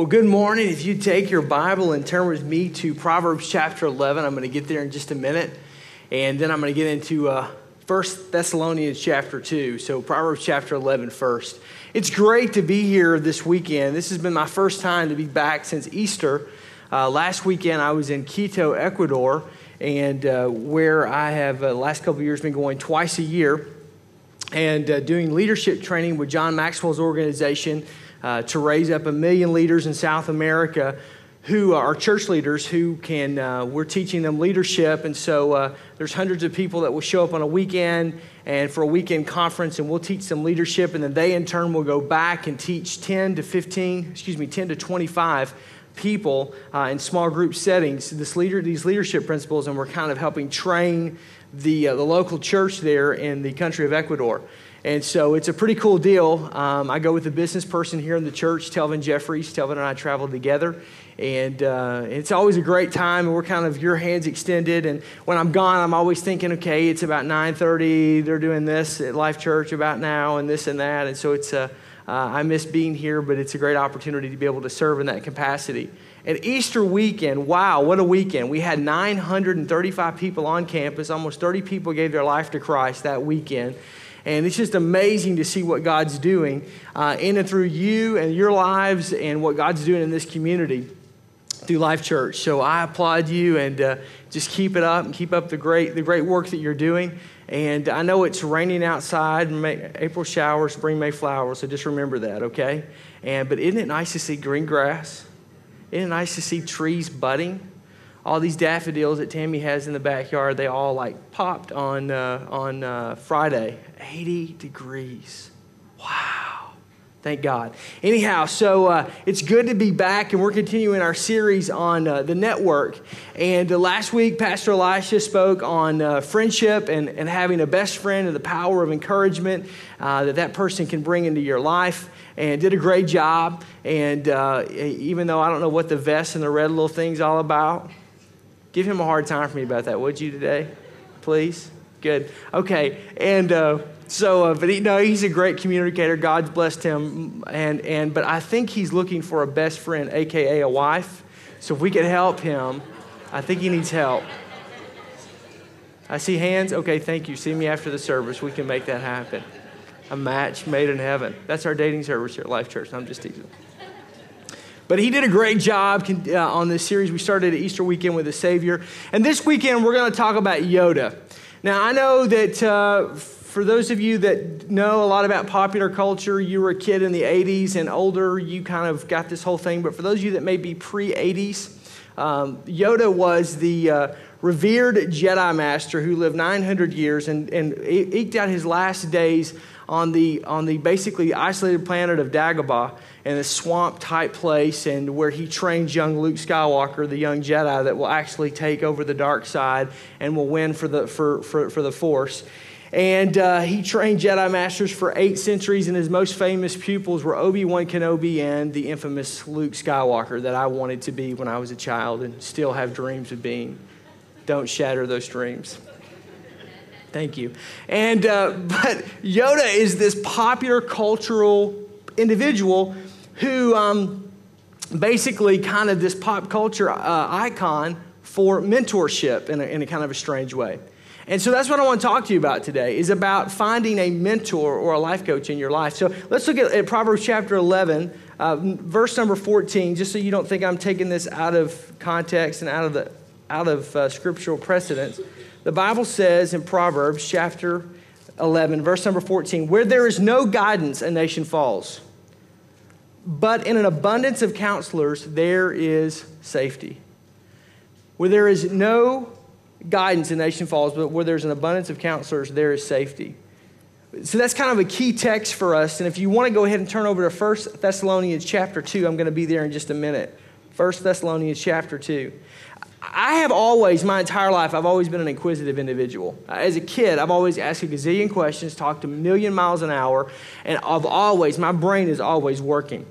Well, good morning. If you take your Bible and turn with me to Proverbs chapter 11, I'm going to get there in just a minute. And then I'm going to get into uh, 1 Thessalonians chapter 2. So, Proverbs chapter 11 first. It's great to be here this weekend. This has been my first time to be back since Easter. Uh, last weekend, I was in Quito, Ecuador, and uh, where I have, uh, last couple years, been going twice a year and uh, doing leadership training with John Maxwell's organization uh, to raise up a million leaders in South America who are church leaders who can uh, we're teaching them leadership. And so uh, there's hundreds of people that will show up on a weekend and for a weekend conference and we'll teach them leadership. And then they in turn will go back and teach 10 to 15 excuse me 10 to 25 people uh, in small group settings. This leader these leadership principles and we're kind of helping train the, uh, the local church there in the country of ecuador and so it's a pretty cool deal. Um, I go with a business person here in the church, Telvin Jeffries. Telvin and I travel together. And uh, it's always a great time, and we're kind of your hands extended. And when I'm gone, I'm always thinking, okay, it's about 9:30. They're doing this at Life Church about now, and this and that. And so it's uh, uh, I miss being here, but it's a great opportunity to be able to serve in that capacity. At Easter weekend, wow, what a weekend. We had 935 people on campus. Almost 30 people gave their life to Christ that weekend. And it's just amazing to see what God's doing uh, in and through you and your lives and what God's doing in this community through Life Church. So I applaud you and uh, just keep it up and keep up the great, the great work that you're doing. And I know it's raining outside, May, April showers, spring May flowers, so just remember that, okay? And, but isn't it nice to see green grass? Isn't it nice to see trees budding? All these daffodils that Tammy has in the backyard, they all like popped on, uh, on uh, Friday. 80 degrees. Wow. Thank God. Anyhow, so uh, it's good to be back, and we're continuing our series on uh, the network. And uh, last week, Pastor Elisha spoke on uh, friendship and, and having a best friend and the power of encouragement that that person can bring into your life and did a great job. And even though I don't know what the vest and the red little thing's all about, Give him a hard time for me about that, would you today? Please? Good. Okay. And uh, so, uh, but he, no, he's a great communicator. God's blessed him. And, and, but I think he's looking for a best friend, AKA a wife. So if we could help him, I think he needs help. I see hands. Okay, thank you. See me after the service. We can make that happen. A match made in heaven. That's our dating service here at Life Church. I'm just teasing. But he did a great job uh, on this series. We started Easter weekend with the Savior. And this weekend, we're going to talk about Yoda. Now, I know that uh, for those of you that know a lot about popular culture, you were a kid in the 80s and older, you kind of got this whole thing. But for those of you that may be pre 80s, um, Yoda was the uh, revered Jedi Master who lived 900 years and, and eked out his last days on the, on the basically isolated planet of Dagobah in a swamp type place and where he trains young Luke Skywalker, the young Jedi that will actually take over the dark side and will win for the, for, for, for the Force. And uh, he trained Jedi Masters for eight centuries, and his most famous pupils were Obi Wan Kenobi and the infamous Luke Skywalker that I wanted to be when I was a child and still have dreams of being. Don't shatter those dreams. Thank you. And, uh, but Yoda is this popular cultural individual who um, basically kind of this pop culture uh, icon for mentorship in a, in a kind of a strange way. And so that's what I want to talk to you about today is about finding a mentor or a life coach in your life. So let's look at, at Proverbs chapter 11, uh, verse number 14, just so you don't think I'm taking this out of context and out of, the, out of uh, scriptural precedence. The Bible says in Proverbs chapter 11, verse number 14, where there is no guidance, a nation falls. But in an abundance of counselors, there is safety. Where there is no guidance, a nation falls, but where there's an abundance of counselors, there is safety. So that's kind of a key text for us. And if you want to go ahead and turn over to 1 Thessalonians chapter 2, I'm going to be there in just a minute. 1 Thessalonians chapter 2. I have always, my entire life, I've always been an inquisitive individual. As a kid, I've always asked a gazillion questions, talked a million miles an hour, and I've always, my brain is always working.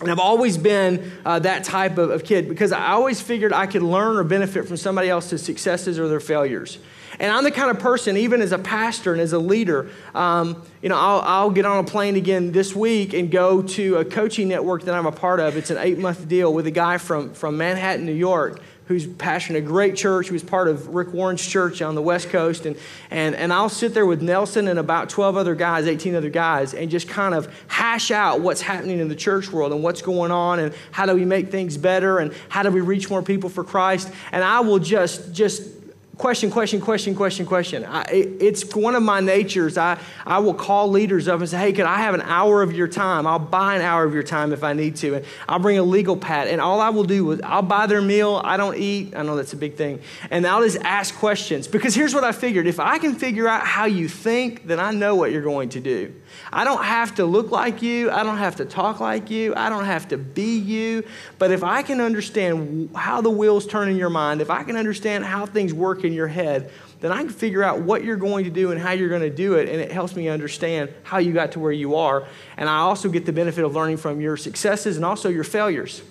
And I've always been uh, that type of, of kid because I always figured I could learn or benefit from somebody else's successes or their failures. And I'm the kind of person, even as a pastor and as a leader, um, you know, I'll, I'll, get on a plane again this week and go to a coaching network that I'm a part of. It's an eight month deal with a guy from, from Manhattan, New York, who's pastoring a great church, who was part of Rick Warren's church on the West Coast. And, and, and I'll sit there with Nelson and about 12 other guys, 18 other guys, and just kind of hash out what's happening in the church world and what's going on and how do we make things better and how do we reach more people for Christ. And I will just, just question, question, question, question, question. I, it's one of my natures. I, I will call leaders up and say, hey, could I have an hour of your time? I'll buy an hour of your time if I need to. And I'll bring a legal pad. And all I will do is I'll buy their meal. I don't eat. I know that's a big thing. And I'll just ask questions. Because here's what I figured if I can figure out how you think, then I know what you're going to do. I don't have to look like you. I don't have to talk like you. I don't have to be you. But if I can understand how the wheels turn in your mind, if I can understand how things work in your head, then I can figure out what you're going to do and how you're going to do it. And it helps me understand how you got to where you are. And I also get the benefit of learning from your successes and also your failures.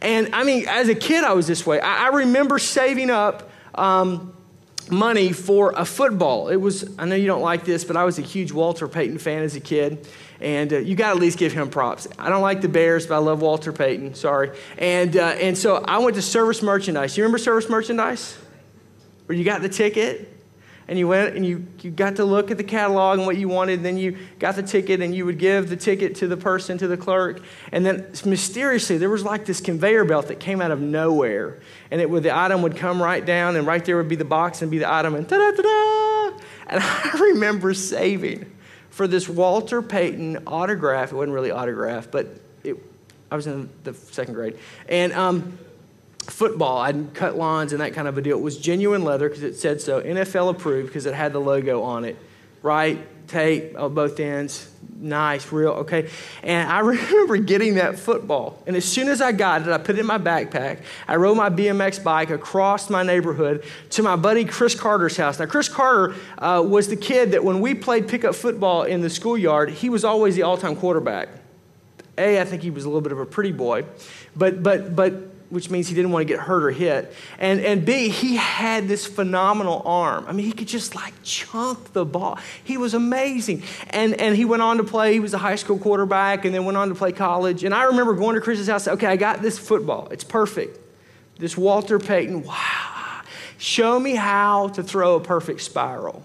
And I mean, as a kid, I was this way. I, I remember saving up. Um, money for a football. It was, I know you don't like this, but I was a huge Walter Payton fan as a kid. And uh, you got to at least give him props. I don't like the Bears, but I love Walter Payton. Sorry. And, uh, and so I went to service merchandise. You remember service merchandise? Where you got the ticket and you went and you, you got to look at the catalog and what you wanted, and then you got the ticket and you would give the ticket to the person, to the clerk. And then mysteriously, there was like this conveyor belt that came out of nowhere. And it would, the item would come right down, and right there would be the box and be the item, and ta da da. And I remember saving for this Walter Payton autograph. It wasn't really autograph, but it, I was in the second grade. And um, football. I'd cut lawns and that kind of a deal. It was genuine leather because it said so. NFL approved because it had the logo on it. Right? Tape on both ends. Nice, real, okay. And I remember getting that football. And as soon as I got it, I put it in my backpack. I rode my BMX bike across my neighborhood to my buddy Chris Carter's house. Now, Chris Carter uh, was the kid that when we played pickup football in the schoolyard, he was always the all time quarterback. A, I think he was a little bit of a pretty boy. But, but, but which means he didn't want to get hurt or hit. And, and B, he had this phenomenal arm. I mean, he could just like chunk the ball. He was amazing. And, and he went on to play, he was a high school quarterback and then went on to play college. And I remember going to Chris's house, okay, I got this football. It's perfect. This Walter Payton, wow. Show me how to throw a perfect spiral.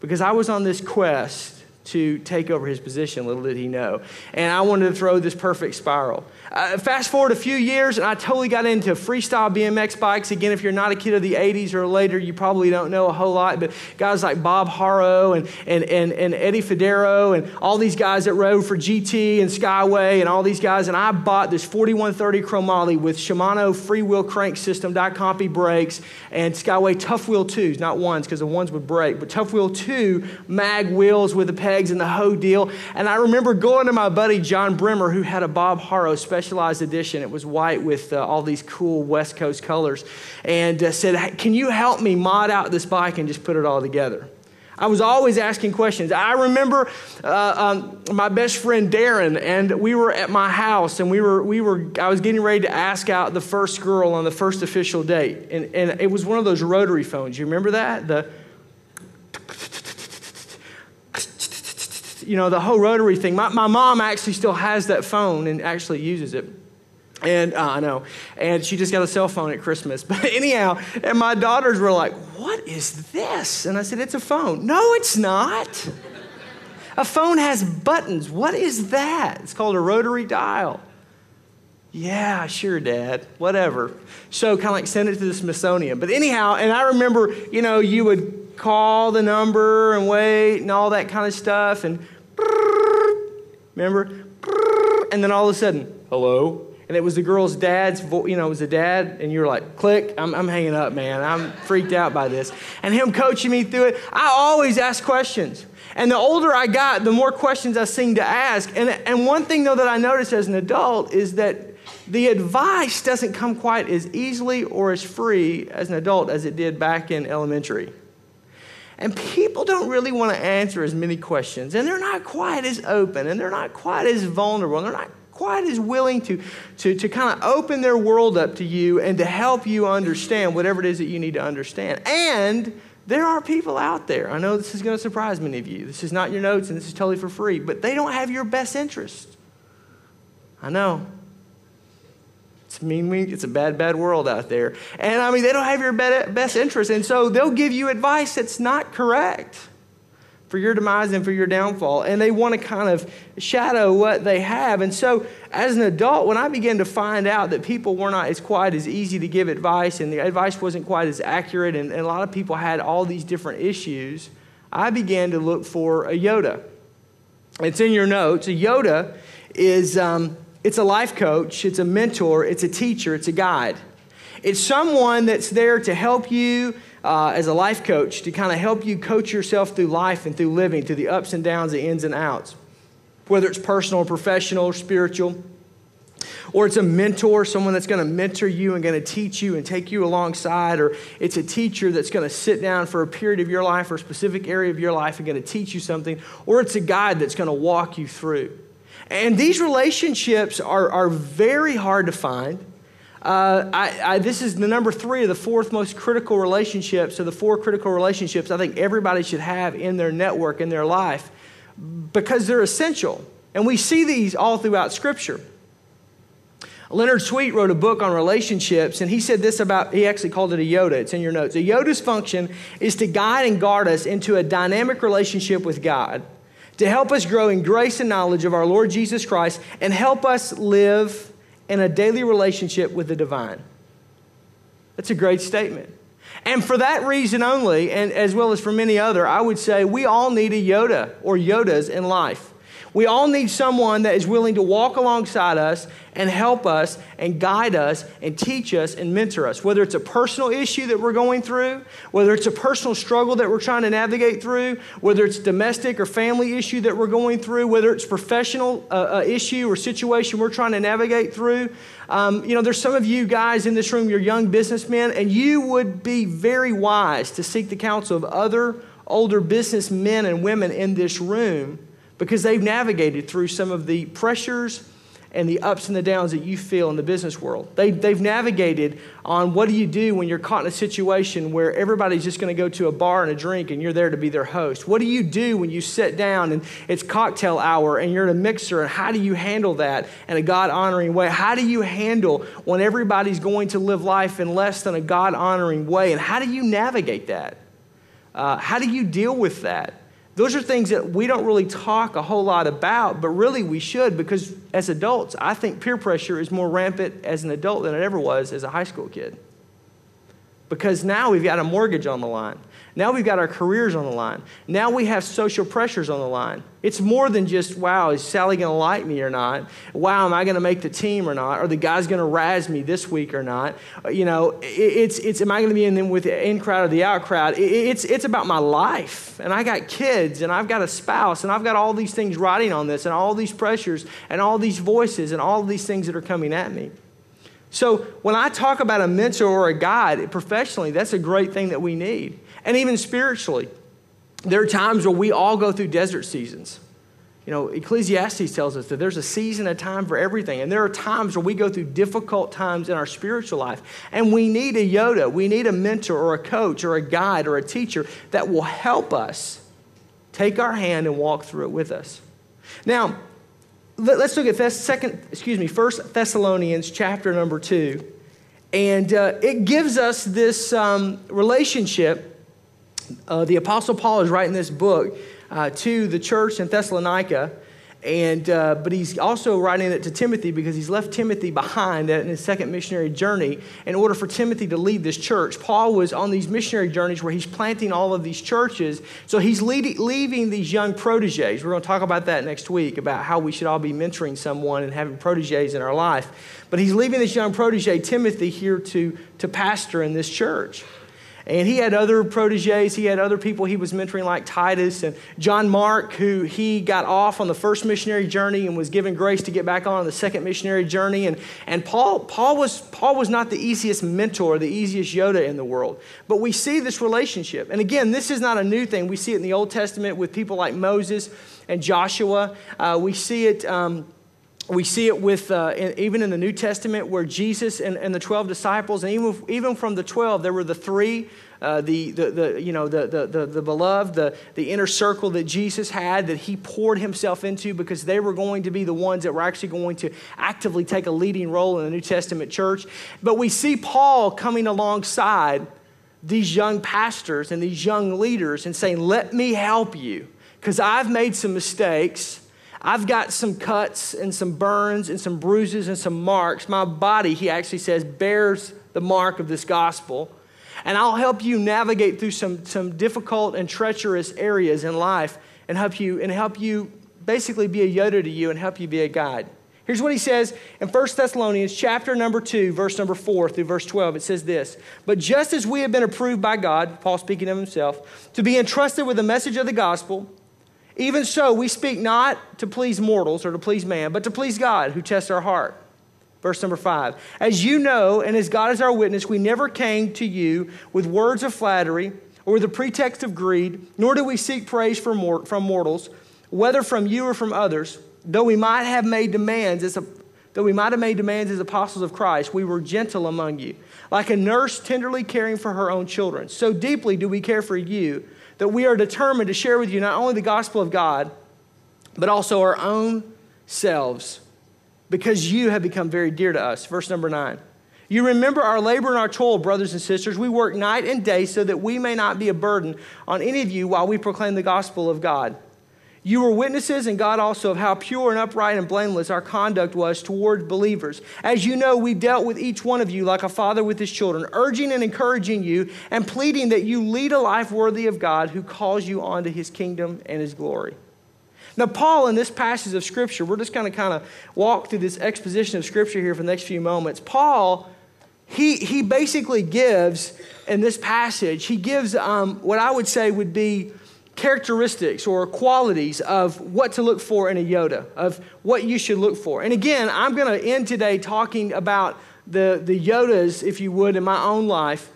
Because I was on this quest to take over his position, little did he know. And I wanted to throw this perfect spiral. Uh, fast forward a few years, and I totally got into freestyle BMX bikes. Again, if you're not a kid of the 80s or later, you probably don't know a whole lot, but guys like Bob Haro and, and, and, and Eddie Federo and all these guys that rode for GT and Skyway and all these guys. And I bought this 4130 Chromoly with Shimano free wheel crank system, Dia-Compe brakes, and Skyway Tuff Wheel twos, not ones because the ones would break, but Tuff Wheel two mag wheels with the pegs and the hoe deal. And I remember going to my buddy John Brimmer, who had a Bob Haro specialized edition. It was white with uh, all these cool West Coast colors. And uh, said, Can you help me mod out this bike and just put it all together? I was always asking questions. I remember uh, um, my best friend Darren, and we were at my house, and we were, we were, I was getting ready to ask out the first girl on the first official date. And, and it was one of those rotary phones. You remember that? The, you know, the whole rotary thing. My, my mom actually still has that phone and actually uses it. And uh, I know. And she just got a cell phone at Christmas. But anyhow, and my daughters were like, What is this? And I said, It's a phone. No, it's not. A phone has buttons. What is that? It's called a rotary dial. Yeah, sure, Dad. Whatever. So kind of like send it to the Smithsonian. But anyhow, and I remember, you know, you would call the number and wait and all that kind of stuff. And remember? And then all of a sudden, hello? And it was the girl's dad's, vo- you know, it was the dad, and you're like, click, I'm, I'm hanging up, man. I'm freaked out by this. And him coaching me through it. I always ask questions. And the older I got, the more questions I seemed to ask. And, and one thing, though, that I noticed as an adult is that the advice doesn't come quite as easily or as free as an adult as it did back in elementary. And people don't really want to answer as many questions, and they're not quite as open, and they're not quite as vulnerable, and they're not quite as willing to, to, to kind of open their world up to you and to help you understand whatever it is that you need to understand. And There are people out there. I know this is going to surprise many of you. This is not your notes and this is totally for free, but they don't have your best interest. I know. It's mean, mean, it's a bad, bad world out there. And I mean, they don't have your best interest. And so they'll give you advice that's not correct for your demise and for your downfall. And they want to kind of shadow what they have. And so, as an adult, when I began to find out that people were not as quite as easy to give advice and the advice wasn't quite as accurate, and, and a lot of people had all these different issues, I began to look for a Yoda. It's in your notes. A Yoda is um, it's a life coach, it's a mentor, it's a teacher, it's a guide. It's someone that's there to help you uh, as a life coach to kind of help you coach yourself through life and through living, through the ups and downs, the ins and outs, whether it's personal, or professional, or spiritual. Or it's a mentor, someone that's going to mentor you and going to teach you and take you alongside. Or it's a teacher that's going to sit down for a period of your life or a specific area of your life and going to teach you something. Or it's a guide that's going to walk you through. And these relationships are, are very hard to find. Uh, I, I, this is the number three of the fourth most critical relationships, so the four critical relationships I think everybody should have in their network, in their life, because they're essential. And we see these all throughout Scripture. Leonard Sweet wrote a book on relationships, and he said this about, he actually called it a Yoda. It's in your notes. A Yoda's function is to guide and guard us into a dynamic relationship with God, to help us grow in grace and knowledge of our Lord Jesus Christ, and help us live in a daily relationship with the divine. That's a great statement. And for that reason only, and as well as for many other, I would say we all need a Yoda or Yodas in life. We all need someone that is willing to walk alongside us and help us and guide us and teach us and mentor us. Whether it's a personal issue that we're going through, whether it's a personal struggle that we're trying to navigate through, whether it's domestic or family issue that we're going through, whether it's professional uh, uh, issue or situation we're trying to navigate through. Um, you know, there's some of you guys in this room, you're young businessmen, and you would be very wise to seek the counsel of other older businessmen and women in this room because they've navigated through some of the pressures and the ups and the downs that you feel in the business world. They, they've navigated on what do you do when you're caught in a situation where everybody's just going to go to a bar and a drink and you're there to be their host. What do you do when you sit down and it's cocktail hour and you're in a mixer and how do you handle that in a God honoring way? How do you handle when everybody's going to live life in less than a God honoring way? And how do you navigate that? Uh, how do you deal with that? Those are things that we don't really talk a whole lot about, but really we should because as adults, I think peer pressure is more rampant as an adult than it ever was as a high school kid. Because now we've got a mortgage on the line. Now we've got our careers on the line. Now we have social pressures on the line. It's more than just, wow, is Sally going to like me or not? Wow, am I going to make the team or not? Or the guy's going to razz me this week or not? You know, it's, it's am I going to be in with the in crowd or the out crowd? It's, it's about my life. And I got kids and I've got a spouse and I've got all these things riding on this and all these pressures and all these voices and all these things that are coming at me. So when I talk about a mentor or a guide professionally, that's a great thing that we need. And even spiritually, there are times where we all go through desert seasons. You know, Ecclesiastes tells us that there's a season, a time for everything. And there are times where we go through difficult times in our spiritual life. And we need a Yoda, we need a mentor or a coach or a guide or a teacher that will help us take our hand and walk through it with us. Now, let's look at Thess- second, excuse me, First Thessalonians chapter number two. And uh, it gives us this um, relationship uh, the Apostle Paul is writing this book uh, to the church in Thessalonica, and, uh, but he's also writing it to Timothy because he's left Timothy behind in his second missionary journey in order for Timothy to lead this church. Paul was on these missionary journeys where he's planting all of these churches. So he's leading, leaving these young proteges. We're going to talk about that next week about how we should all be mentoring someone and having proteges in our life. But he's leaving this young protege, Timothy, here to, to pastor in this church. And he had other proteges. He had other people he was mentoring, like Titus and John Mark, who he got off on the first missionary journey and was given grace to get back on the second missionary journey. And, and Paul, Paul, was, Paul was not the easiest mentor, the easiest Yoda in the world. But we see this relationship. And again, this is not a new thing. We see it in the Old Testament with people like Moses and Joshua. Uh, we see it. Um, we see it with uh, in, even in the New Testament where Jesus and, and the 12 disciples, and even, even from the 12, there were the three uh, the, the, the, you know, the, the, the, the beloved, the, the inner circle that Jesus had that he poured himself into because they were going to be the ones that were actually going to actively take a leading role in the New Testament church. But we see Paul coming alongside these young pastors and these young leaders and saying, Let me help you because I've made some mistakes. I've got some cuts and some burns and some bruises and some marks. My body, he actually says, bears the mark of this gospel and I'll help you navigate through some, some difficult and treacherous areas in life and help you and help you basically be a Yoda to you and help you be a guide. Here's what he says in 1 Thessalonians chapter number 2, verse number 4 through verse 12. It says this But just as we have been approved by God, Paul speaking of himself, to be entrusted with the message of the gospel, even so we speak not to please mortals or to please man, but to please God who tests our heart. Verse number five. As you know, and as God is our witness, we never came to you with words of flattery or the pretext of greed, nor do we seek praise from, mortals, whether from you or from others. Though we might have made demands as a, though we might have made demands as apostles of Christ, we were gentle among you, like a nurse tenderly caring for her own children. So deeply do we care for you that we are determined to share with you not only the gospel of God, but also our own selves because you have become very dear to us. Verse number nine. You remember our labor and our toil, brothers and sisters. We work night and day so that we may not be a burden on any of you while we proclaim the gospel of God. You were witnesses, and God also, of how pure and upright and blameless our conduct was toward believers. As you know, we dealt with each one of you like a father with his children, urging and encouraging you and pleading that you lead a life worthy of God who calls you onto his kingdom and his glory. Now, Paul, in this passage of Scripture, we're just going to kind of walk through this exposition of Scripture here for the next few moments. Paul, he, he basically gives, in this passage, he gives um, what I would say would be characteristics or qualities of what to look for in a Yoda, of what you should look for. And again, I'm going to end today talking about the, the Yodas, if you would, in my own life.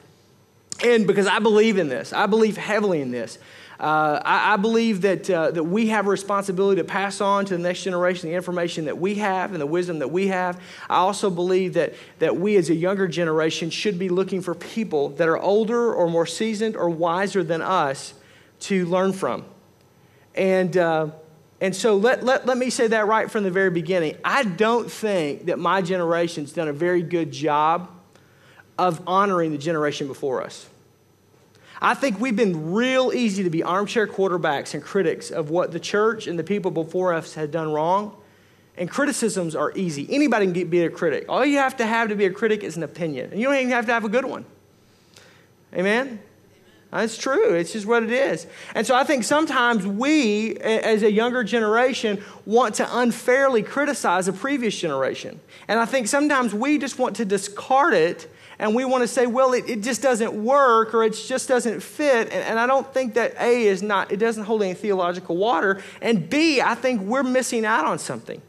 And because I believe in this, I believe heavily in this. Uh, I, I, believe that, uh, that we have a responsibility to pass on to the next generation the information that we have and the wisdom that we have. I also believe that, that we as a younger generation should be looking for people that are older or more seasoned or wiser than us to learn from. And, uh, and so let, let, let me say that right from the very beginning. I don't think that my generation's done a very good job of honoring the generation before us. I think we've been real easy to be armchair quarterbacks and critics of what the church and the people before us had done wrong. And criticisms are easy. Anybody can get, be a critic. All you have to have to be a critic is an opinion. And you don't even have to have a good one. Amen? That's true. It's just what it is. And so I think sometimes we, as a younger generation, want to unfairly criticize a previous generation. And I think sometimes we just want to discard it and we want to say, well, it, it just doesn't work or it just doesn't fit. And, and I don't think that A is not, it doesn't hold any theological water. And B, I think we're missing out on something.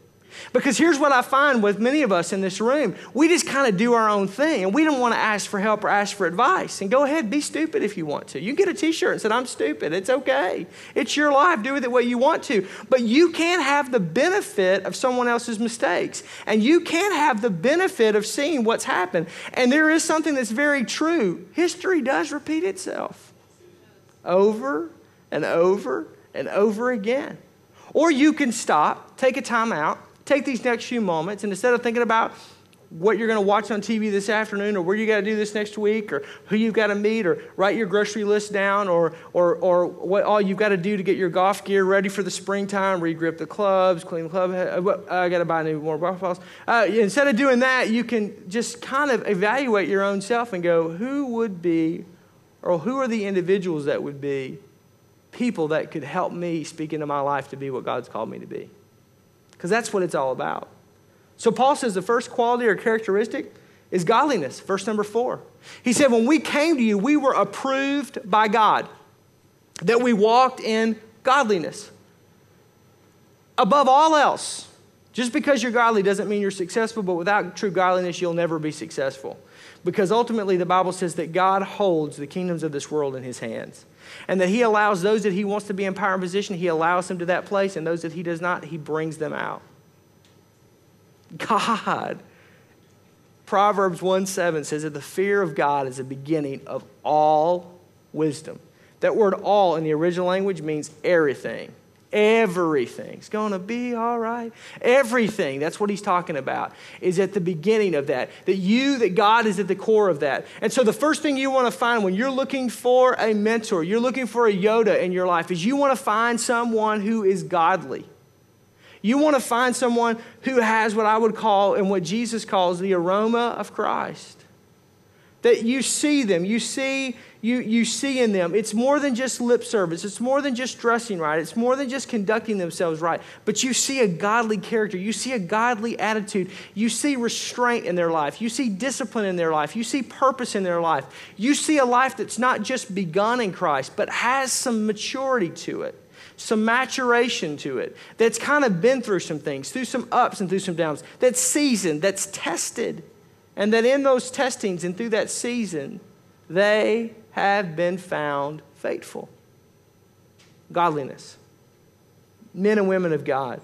Because here's what I find with many of us in this room we just kind of do our own thing and we don't want to ask for help or ask for advice. And go ahead, be stupid if you want to. You get a t shirt and say, I'm stupid. It's okay. It's your life. Do with it what you want to. But you can't have the benefit of someone else's mistakes. And you can't have the benefit of seeing what's happened. And there is something that's very true history does repeat itself over and over and over again. Or you can stop, take a time out, take these next few moments and instead of thinking about what you're going to watch on TV this afternoon or where you got to do this next week or who you've got to meet or write your grocery list down or, or, or what all you've got to do to get your golf gear ready for the springtime, regrip the clubs, clean the club. Uh, I got to buy new more golf balls. Uh, instead of doing that, you can just kind of evaluate your own self and go, who would be or who are the individuals that would be people that could help me speak into my life to be what God's called me to be? Because that's what it's all about. So Paul says the first quality or characteristic is godliness, verse number four. He said, When we came to you, we were approved by God, that we walked in godliness. Above all else, just because you're godly doesn't mean you're successful, but without true godliness, you'll never be successful. Because ultimately, the Bible says that God holds the kingdoms of this world in his hands and that He allows those that He wants to be in power and position, He allows them to that place, and those that He does not, He brings them out. God. Proverbs 1 7 says that the fear of God is the beginning of all wisdom. That word all in the original language means everything. Everything's going to be all right. Everything, that's what he's talking about, is at the beginning of that. That you, that God is at the core of that. And so the first thing you want to find when you're looking for a mentor, you're looking for a Yoda in your life, is you want to find someone who is godly. You want to find someone who has what I would call and what Jesus calls the aroma of Christ. That you see them, you see you, you see in them. It's more than just lip service. It's more than just dressing right. It's more than just conducting themselves right. But you see a godly character. You see a godly attitude. You see restraint in their life. You see discipline in their life. You see purpose in their life. You see a life that's not just begun in Christ, but has some maturity to it, some maturation to it, that's kind of been through some things, through some ups and through some downs, that's seasoned, that's tested. And that in those testings and through that season, they have been found faithful. Godliness. Men and women of God.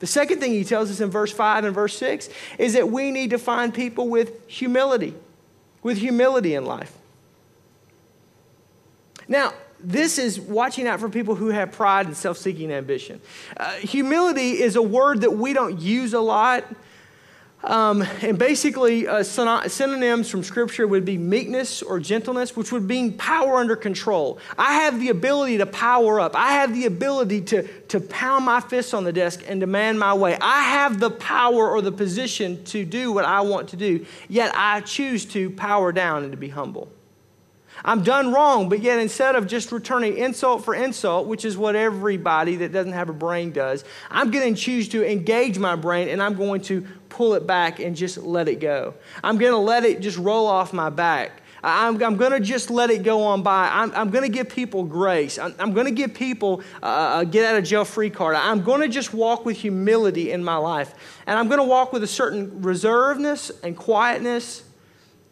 The second thing he tells us in verse 5 and verse 6 is that we need to find people with humility, with humility in life. Now, this is watching out for people who have pride and self seeking ambition. Uh, humility is a word that we don't use a lot um, and basically, uh, synonyms from Scripture would be meekness or gentleness, which would mean power under control. I have the ability to power up. I have the ability to, to pound my fists on the desk and demand my way. I have the power or the position to do what I want to do, yet I choose to power down and to be humble. I'm done wrong, but yet instead of just returning insult for insult, which is what everybody that doesn't have a brain does, I'm going to choose to engage my brain and I'm going to pull it back and just let it go. I'm going to let it just roll off my back. I'm, I'm going to just let it go on by. I'm, I'm going to give people grace. I'm, I'm going to give people uh, a get out of jail free card. I'm going to just walk with humility in my life. And I'm going to walk with a certain reservedness and quietness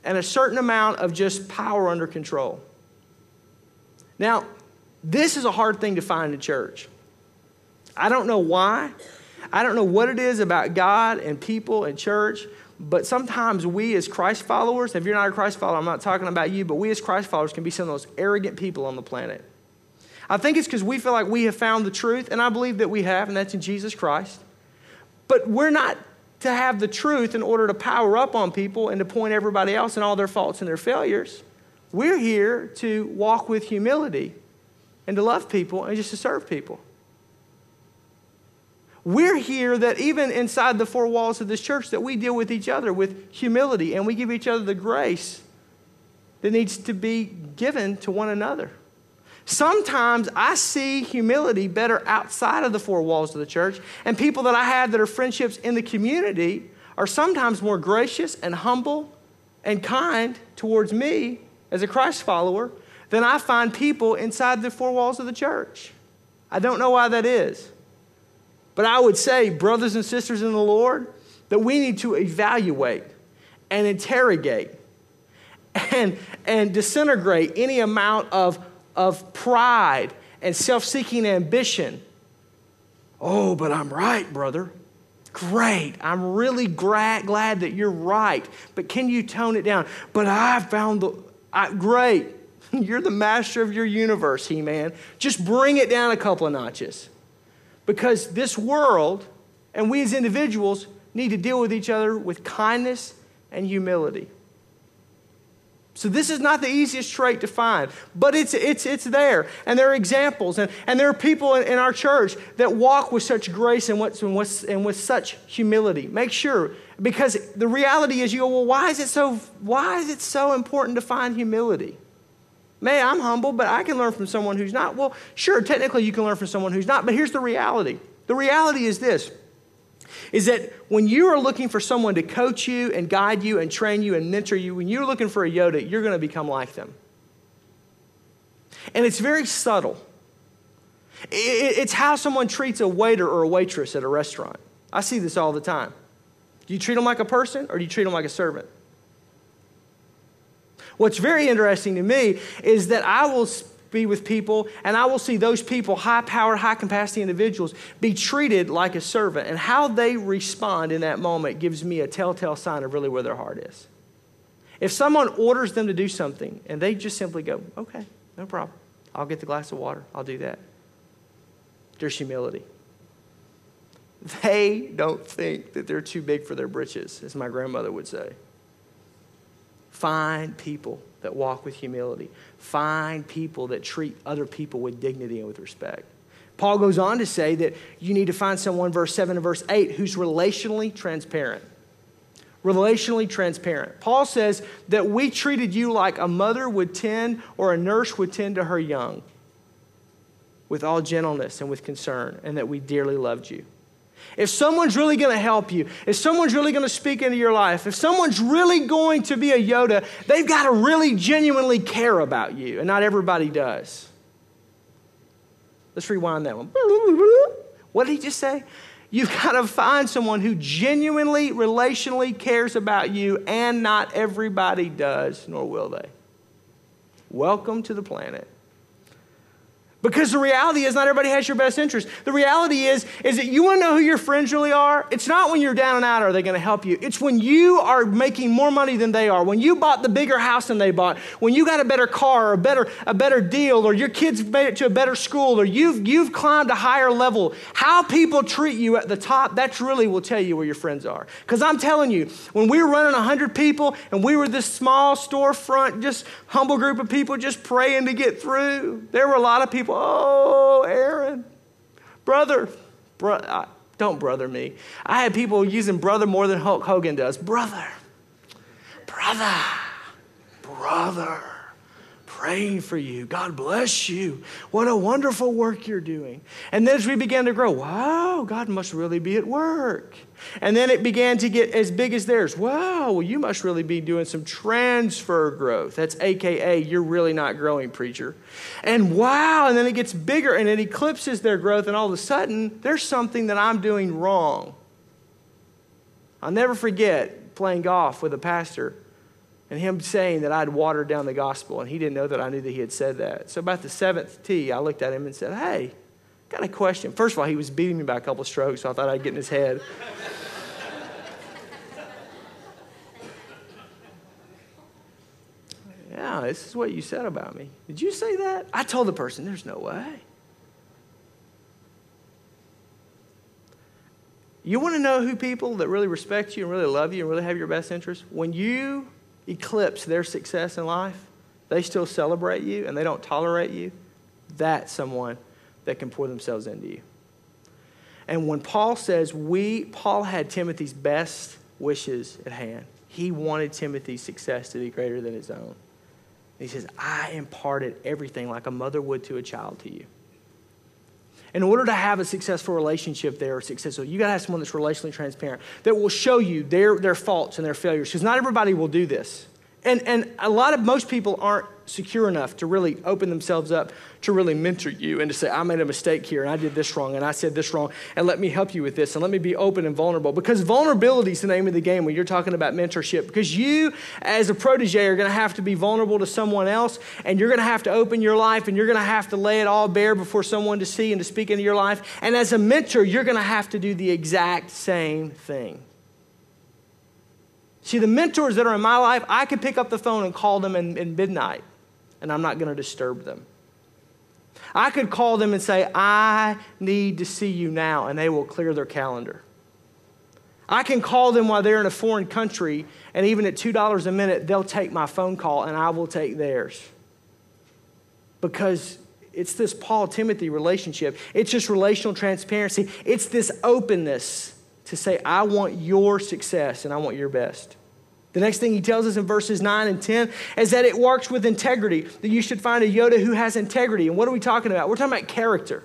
and a certain amount of just power under control. Now, this is a hard thing to find in church. I don't know why. I don't know what it is about God and people and church, but sometimes we as Christ followers, if you're not a Christ follower, I'm not talking about you, but we as Christ followers can be some of those arrogant people on the planet. I think it's because we feel like we have found the truth, and I believe that we have, and that's in Jesus Christ. But we're not to have the truth in order to power up on people and to point everybody else and all their faults and their failures. We're here to walk with humility and to love people and just to serve people. We're here that even inside the four walls of this church that we deal with each other with humility and we give each other the grace that needs to be given to one another. Sometimes I see humility better outside of the four walls of the church, and people that I have that are friendships in the community are sometimes more gracious and humble and kind towards me as a Christ follower than I find people inside the four walls of the church. I don't know why that is. But I would say, brothers and sisters in the Lord, that we need to evaluate and interrogate and, and disintegrate any amount of of pride and self seeking ambition. Oh, but I'm right, brother. Great. I'm really glad, glad that you're right. But can you tone it down? But I found the. I, great. You're the master of your universe, He Man. Just bring it down a couple of notches. Because this world and we as individuals need to deal with each other with kindness and humility. So this is not the easiest trait to find, but it's, it's, it's there. And there are examples. And, and there are people in, in our church that walk with such grace and with, and, with, and with such humility. Make sure, because the reality is you go, well, why is it so, why is it so important to find humility? May I'm humble, but I can learn from someone who's not. Well, sure, technically you can learn from someone who's not, but here's the reality. The reality is this is that when you are looking for someone to coach you and guide you and train you and mentor you, when you're looking for a Yoda, you're going to become like them. And it's very subtle. It's how someone treats a waiter or a waitress at a restaurant. I see this all the time. Do you treat them like a person or do you treat them like a servant? What's very interesting to me is that I will be with people, and I will see those people, high powered, high capacity individuals, be treated like a servant. And how they respond in that moment gives me a telltale sign of really where their heart is. If someone orders them to do something and they just simply go, okay, no problem, I'll get the glass of water, I'll do that, there's humility. They don't think that they're too big for their britches, as my grandmother would say. Find people that walk with humility. Find people that treat other people with dignity and with respect. Paul goes on to say that you need to find someone, verse 7 and verse 8, who's relationally transparent. Relationally transparent. Paul says that we treated you like a mother would tend or a nurse would tend to her young with all gentleness and with concern, and that we dearly loved you. If someone's really going to help you, if someone's really going to speak into your life, if someone's really going to be a Yoda, they've got to really genuinely care about you, and not everybody does. Let's rewind that one. What did he just say? You've got to find someone who genuinely, relationally cares about you, and not everybody does, nor will they. Welcome to the planet. Because the reality is not everybody has your best interest. The reality is, is that you want to know who your friends really are? It's not when you're down and out are they going to help you. It's when you are making more money than they are. When you bought the bigger house than they bought. When you got a better car or a better, a better deal or your kids made it to a better school or you've, you've climbed a higher level. How people treat you at the top, that's really will tell you where your friends are. Because I'm telling you, when we were running 100 people and we were this small storefront, just humble group of people just praying to get through, there were a lot of people Oh, Aaron, brother, bro, uh, don't brother me. I had people using brother more than Hulk Hogan does. Brother, brother, brother praying for you. God bless you. What a wonderful work you're doing. And then as we began to grow, wow, God must really be at work. And then it began to get as big as theirs. Wow, well, you must really be doing some transfer growth. That's AKA, you're really not growing, preacher. And wow, and then it gets bigger and it eclipses their growth, and all of a sudden, there's something that I'm doing wrong. I'll never forget playing golf with a pastor and him saying that I'd watered down the gospel, and he didn't know that I knew that he had said that. So about the seventh tee, I looked at him and said, Hey, got a question. First of all, he was beating me by a couple of strokes, so I thought I'd get in his head. yeah, this is what you said about me. Did you say that? I told the person, There's no way. You want to know who people that really respect you and really love you and really have your best interest? When you eclipse their success in life, they still celebrate you and they don't tolerate you, that's someone that can pour themselves into you. And when Paul says we, Paul had Timothy's best wishes at hand. He wanted Timothy's success to be greater than his own. he says, I imparted everything like a mother would to a child to you. In order to have a successful relationship there successful, you got to have someone that's relationally transparent that will show you their, their faults and their failures because not everybody will do this. And, and a lot of most people aren't secure enough to really open themselves up to really mentor you and to say, I made a mistake here and I did this wrong and I said this wrong and let me help you with this and let me be open and vulnerable. Because vulnerability is the name of the game when you're talking about mentorship. Because you, as a protege, are going to have to be vulnerable to someone else and you're going to have to open your life and you're going to have to lay it all bare before someone to see and to speak into your life. And as a mentor, you're going to have to do the exact same thing. See, the mentors that are in my life, I can pick up the phone and call them in, in midnight, and I'm not going to disturb them. I could call them and say, I need to see you now, and they will clear their calendar. I can call them while they're in a foreign country, and even at $2 a minute, they'll take my phone call and I will take theirs. Because it's this Paul Timothy relationship, it's just relational transparency, it's this openness to say, I want your success and I want your best. The next thing he tells us in verses 9 and 10 is that it works with integrity, that you should find a Yoda who has integrity. And what are we talking about? We're talking about character.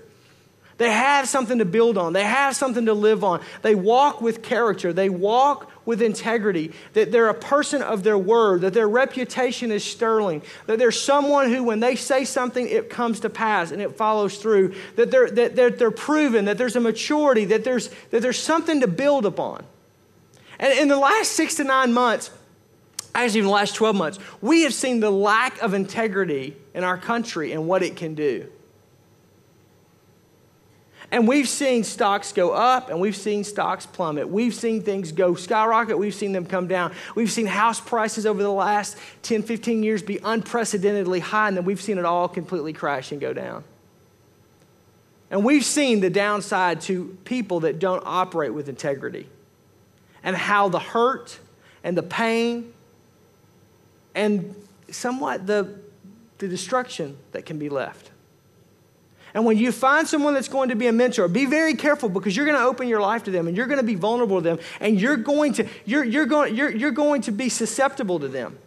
They have something to build on, they have something to live on. They walk with character, they walk with integrity, that they're a person of their word, that their reputation is sterling, that they're someone who, when they say something, it comes to pass and it follows through, that they're, that they're, they're proven, that there's a maturity, that there's, that there's something to build upon. And in the last six to nine months, actually, in the last 12 months, we have seen the lack of integrity in our country and what it can do. And we've seen stocks go up and we've seen stocks plummet. We've seen things go skyrocket. We've seen them come down. We've seen house prices over the last 10, 15 years be unprecedentedly high, and then we've seen it all completely crash and go down. And we've seen the downside to people that don't operate with integrity and how the hurt and the pain and somewhat the, the destruction that can be left. And when you find someone that's going to be a mentor, be very careful because you're going to open your life to them and you're going to be vulnerable to them and you're going to, you're, you're going, you're, you're going to be susceptible to them.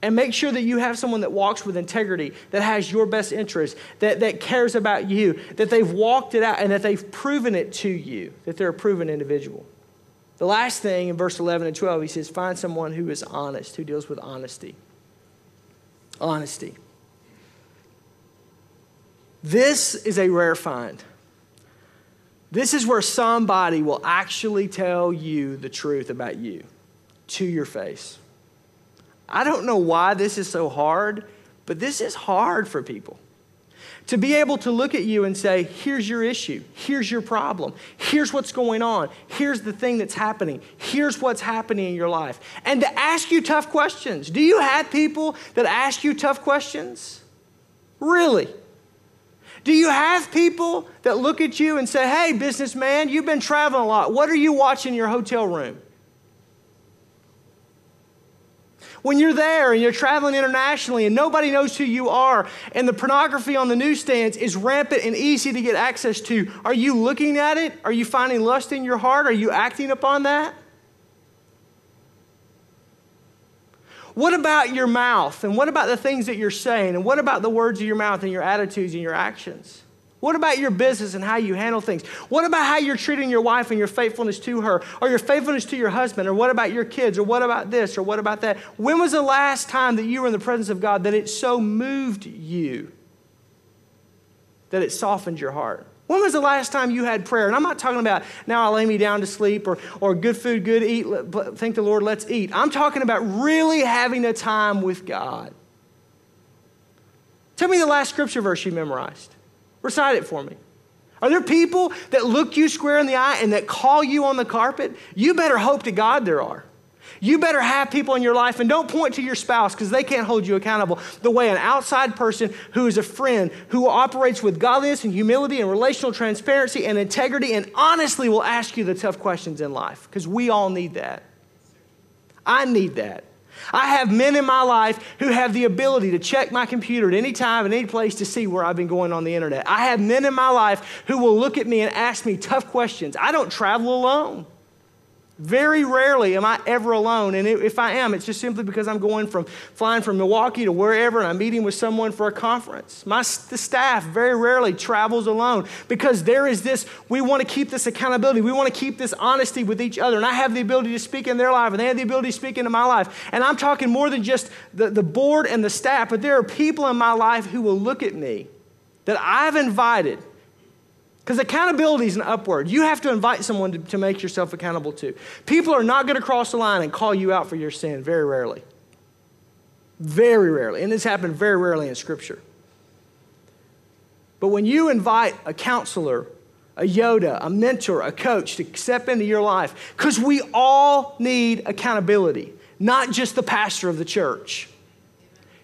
And make sure that you have someone that walks with integrity, that has your best interest, that, that cares about you, that they've walked it out and that they've proven it to you, that they're a proven individual. The last thing in verse 11 and 12, he says, Find someone who is honest, who deals with honesty. Honesty. This is a rare find. This is where somebody will actually tell you the truth about you to your face. I don't know why this is so hard, but this is hard for people. To be able to look at you and say, here's your issue, here's your problem, here's what's going on, here's the thing that's happening, here's what's happening in your life. And to ask you tough questions. Do you have people that ask you tough questions? Really? Do you have people that look at you and say, hey, businessman, you've been traveling a lot. What are you watching in your hotel room? When you're there and you're traveling internationally and nobody knows who you are and the pornography on the newsstands is rampant and easy to get access to, are you looking at it? Are you finding lust in your heart? Are you acting upon that? What about your mouth? And what about the things that you're saying? And what about the words of your mouth and your attitudes and your actions? What about your business and how you handle things? What about how you're treating your wife and your faithfulness to her, or your faithfulness to your husband, or what about your kids, or what about this, or what about that? When was the last time that you were in the presence of God that it so moved you that it softened your heart? When was the last time you had prayer? And I'm not talking about now I lay me down to sleep or, or good food, good eat, thank the Lord, let's eat. I'm talking about really having a time with God. Tell me the last scripture verse you memorized. Recite it for me. Are there people that look you square in the eye and that call you on the carpet? You better hope to God there are. You better have people in your life and don't point to your spouse because they can't hold you accountable the way an outside person who is a friend, who operates with godliness and humility and relational transparency and integrity and honestly will ask you the tough questions in life because we all need that. I need that. I have men in my life who have the ability to check my computer at any time and any place to see where I've been going on the internet. I have men in my life who will look at me and ask me tough questions. I don't travel alone. Very rarely am I ever alone. And if I am, it's just simply because I'm going from flying from Milwaukee to wherever and I'm meeting with someone for a conference. My the staff very rarely travels alone because there is this, we want to keep this accountability. We want to keep this honesty with each other. And I have the ability to speak in their life and they have the ability to speak into my life. And I'm talking more than just the, the board and the staff, but there are people in my life who will look at me that I've invited because accountability is an upward. You have to invite someone to, to make yourself accountable to. People are not going to cross the line and call you out for your sin, very rarely. Very rarely. And this happened very rarely in Scripture. But when you invite a counselor, a Yoda, a mentor, a coach to step into your life, because we all need accountability, not just the pastor of the church.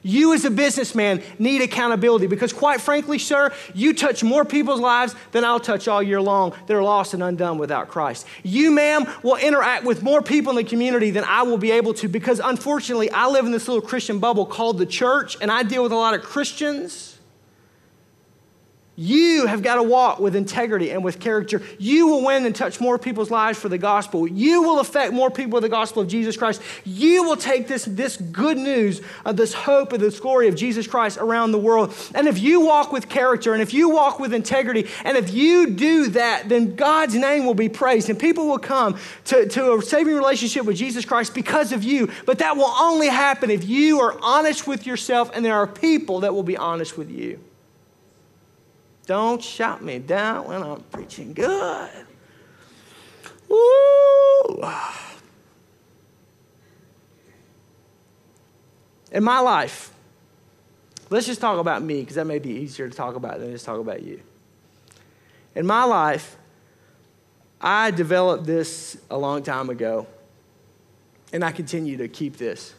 You, as a businessman, need accountability because, quite frankly, sir, you touch more people's lives than I'll touch all year long that are lost and undone without Christ. You, ma'am, will interact with more people in the community than I will be able to because, unfortunately, I live in this little Christian bubble called the church and I deal with a lot of Christians you have got to walk with integrity and with character. You will win and touch more people's lives for the gospel. You will affect more people with the gospel of Jesus Christ. You will take this, this good news of this hope of this glory of Jesus Christ around the world. And if you walk with character and if you walk with integrity and if you do that, then God's name will be praised and people will come to, to a saving relationship with Jesus Christ because of you. But that will only happen if you are honest with yourself and there are people that will be honest with you. Don't shout me down when I'm preaching good. Woo! In my life, let's just talk about me because that may be easier to talk about than just talk about you. In my life, I developed this a long time ago, and I continue to keep this.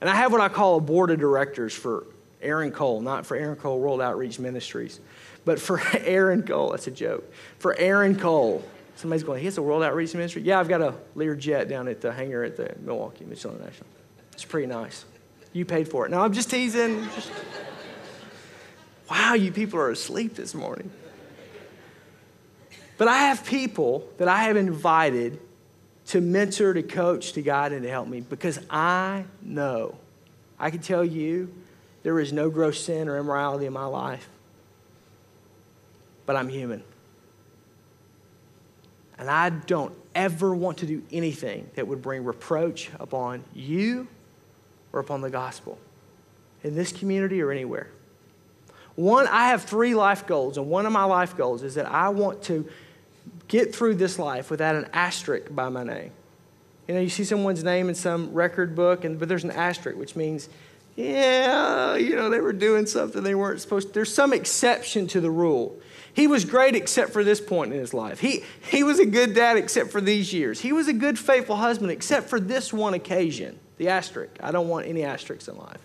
And I have what I call a board of directors for Aaron Cole, not for Aaron Cole World Outreach Ministries, but for Aaron Cole. That's a joke. For Aaron Cole. Somebody's going, he has a World Outreach Ministry? Yeah, I've got a Lear jet down at the hangar at the Milwaukee Mitchell International. It's pretty nice. You paid for it. No, I'm just teasing. Just... Wow, you people are asleep this morning. But I have people that I have invited to mentor, to coach, to guide, and to help me because I know, I can tell you, there is no gross sin or immorality in my life. But I'm human. And I don't ever want to do anything that would bring reproach upon you or upon the gospel in this community or anywhere. One, I have three life goals, and one of my life goals is that I want to get through this life without an asterisk by my name. You know, you see someone's name in some record book, and, but there's an asterisk, which means, yeah, you know, they were doing something they weren't supposed to. There's some exception to the rule. He was great except for this point in his life. He, he was a good dad except for these years. He was a good, faithful husband except for this one occasion, the asterisk. I don't want any asterisks in life.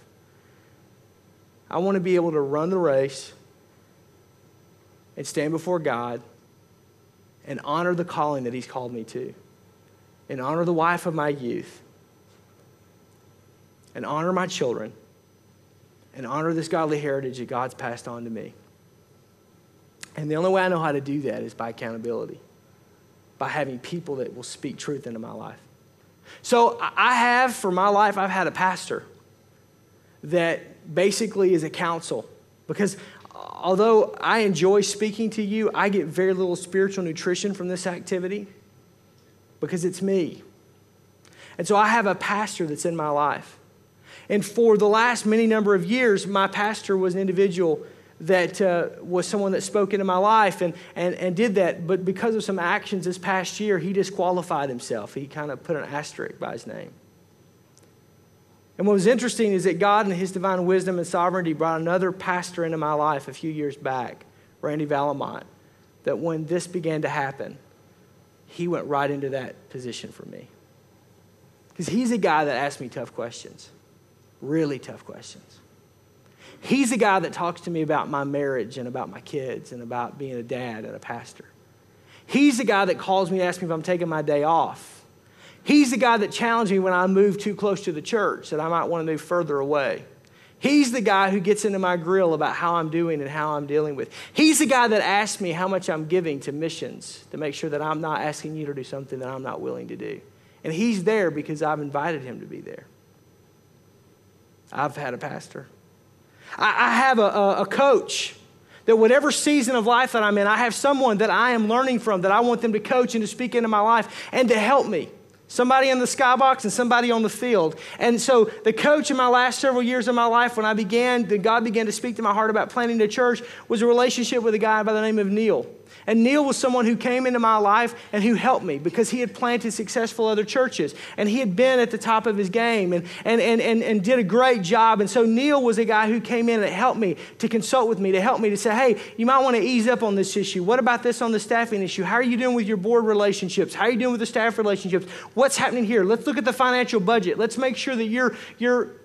I want to be able to run the race and stand before God and honor the calling that He's called me to, and honor the wife of my youth, and honor my children, and honor this godly heritage that God's passed on to me. And the only way I know how to do that is by accountability, by having people that will speak truth into my life. So I have, for my life, I've had a pastor that basically is a counsel because although I enjoy speaking to you, I get very little spiritual nutrition from this activity because it's me. And so I have a pastor that's in my life. And for the last many number of years, my pastor was an individual that uh, was someone that spoke into my life and, and, and did that. But because of some actions this past year, he disqualified himself. He kind of put an asterisk by his name. And what was interesting is that God, in His divine wisdom and sovereignty, brought another pastor into my life a few years back, Randy Valamont, that when this began to happen, he went right into that position for me. Because he's a guy that asks me tough questions, really tough questions. He's the guy that talks to me about my marriage and about my kids and about being a dad and a pastor. He's the guy that calls me to ask me if I'm taking my day off He's the guy that challenged me when I moved too close to the church, that I might want to move further away. He's the guy who gets into my grill about how I'm doing and how I'm dealing with. He's the guy that asks me how much I'm giving to missions to make sure that I'm not asking you to do something that I'm not willing to do. And he's there because I've invited him to be there. I've had a pastor. I, I have a, a, a coach that whatever season of life that I'm in, I have someone that I am learning from that I want them to coach and to speak into my life and to help me somebody in the skybox and somebody on the field. And so, the coach in my last several years of my life, when I began, God began to speak to my heart about planting a church, was a relationship with a guy by the name of Neil. And Neil was someone who came into my life and who helped me because he had planted successful other churches and he had been at the top of his game and, and, and, and, and did a great job. And so Neil was a guy who came in and helped me to consult with me, to help me to say, hey, you might want to ease up on this issue. What about this on the staffing issue? How are you doing with your board relationships? How are you doing with the staff relationships? What's happening here? Let's look at the financial budget. Let's make sure that you're, you're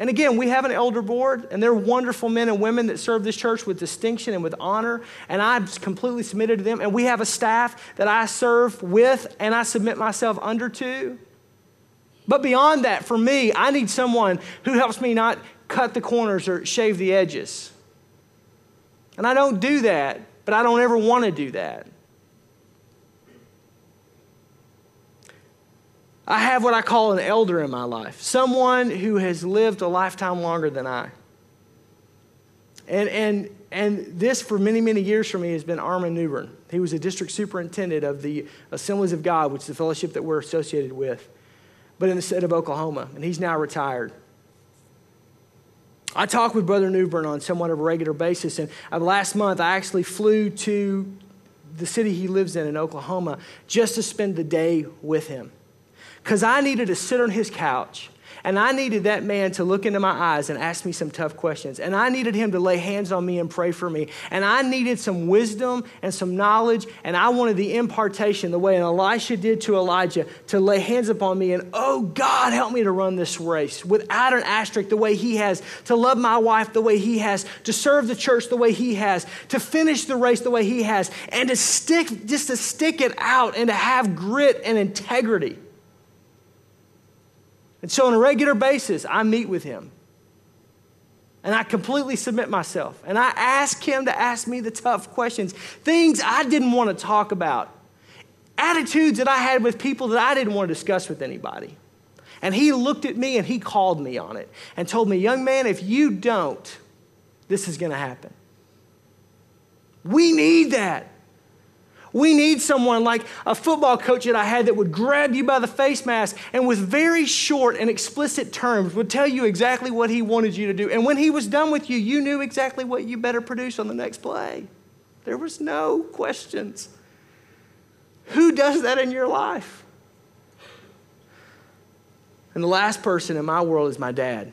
and again, we have an elder board, and they're wonderful men and women that serve this church with distinction and with honor. And I'm completely submitted to them. And we have a staff that I serve with and I submit myself under to. But beyond that, for me, I need someone who helps me not cut the corners or shave the edges. And I don't do that, but I don't ever want to do that. I have what I call an elder in my life, someone who has lived a lifetime longer than I. And, and, and this, for many, many years for me, has been Armon Newburn. He was a district superintendent of the Assemblies of God, which is the fellowship that we're associated with, but in the state of Oklahoma, and he's now retired. I talk with Brother Newburn on somewhat of a regular basis, and uh, last month I actually flew to the city he lives in in Oklahoma just to spend the day with him because I needed to sit on his couch And I needed that man to look into my eyes and ask me some tough questions. And I needed him to lay hands on me and pray for me. And I needed some wisdom and some knowledge. And I wanted the impartation, the way Elisha did to Elijah, to lay hands upon me. And oh, God, help me to run this race without an asterisk, the way he has, to love my wife the way he has, to serve the church the way he has, to finish the race the way he has, and to stick, just to stick it out and to have grit and integrity. And so, on a regular basis, I meet with him. And I completely submit myself. And I ask him to ask me the tough questions, things I didn't want to talk about, attitudes that I had with people that I didn't want to discuss with anybody. And he looked at me and he called me on it and told me, Young man, if you don't, this is going to happen. We need that. We need someone like a football coach that I had that would grab you by the face mask and with very short and explicit terms would tell you exactly what he wanted you to do. And when he was done with you, you knew exactly what you better produce on the next play. There was no questions. Who does that in your life? And the last person in my world is my dad,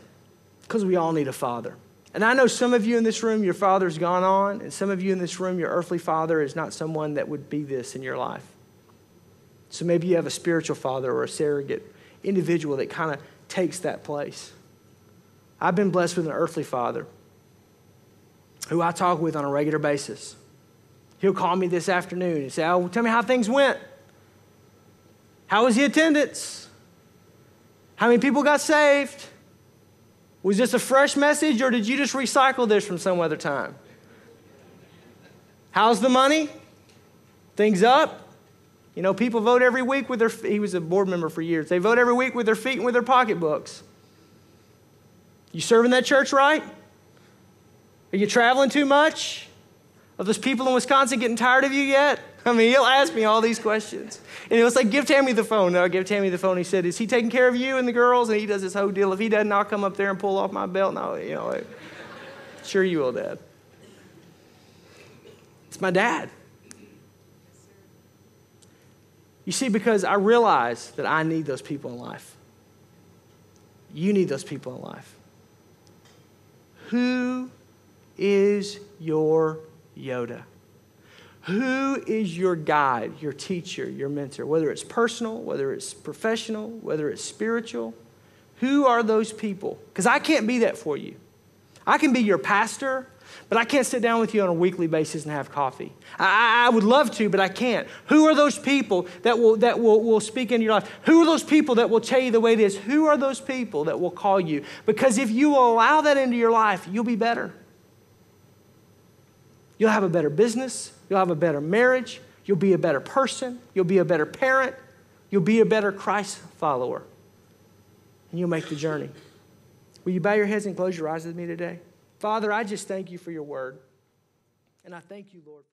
because we all need a father. And I know some of you in this room, your father's gone on, and some of you in this room, your earthly father is not someone that would be this in your life. So maybe you have a spiritual father or a surrogate individual that kind of takes that place. I've been blessed with an earthly father who I talk with on a regular basis. He'll call me this afternoon and say, Oh, tell me how things went. How was the attendance? How many people got saved? Was this a fresh message or did you just recycle this from some other time? How's the money? Things up? You know, people vote every week with their, he was a board member for years. They vote every week with their feet and with their pocketbooks. You serving that church right? Are you traveling too much? Are those people in Wisconsin getting tired of you yet? I mean, he'll ask me all these questions. And he was like, give Tammy the phone. No, I give Tammy the phone. He said, is he taking care of you and the girls? And he does this whole deal. If he doesn't, I'll come up there and pull off my belt. No, you know, like, sure you will, Dad. It's my dad. You see, because I realize that I need those people in life. You need those people in life. Who is your Yoda? Who is your guide, your teacher, your mentor? Whether it's personal, whether it's professional, whether it's spiritual, who are those people? Because I can't be that for you. I can be your pastor, but I can't sit down with you on a weekly basis and have coffee. I, I, would love to, but I can't. Who are those people that, will, that will, will speak into your life? Who are those people that will tell you the way it is? Who are those people that will call you? Because if you will allow that into your life, you'll be better. You'll have a better business. You'll have a better marriage. You'll be a better person. You'll be a better parent. You'll be a better Christ follower. And you'll make the journey. Will you bow your heads and close your eyes with me today? Father, I just thank you for your word. And I thank you, Lord.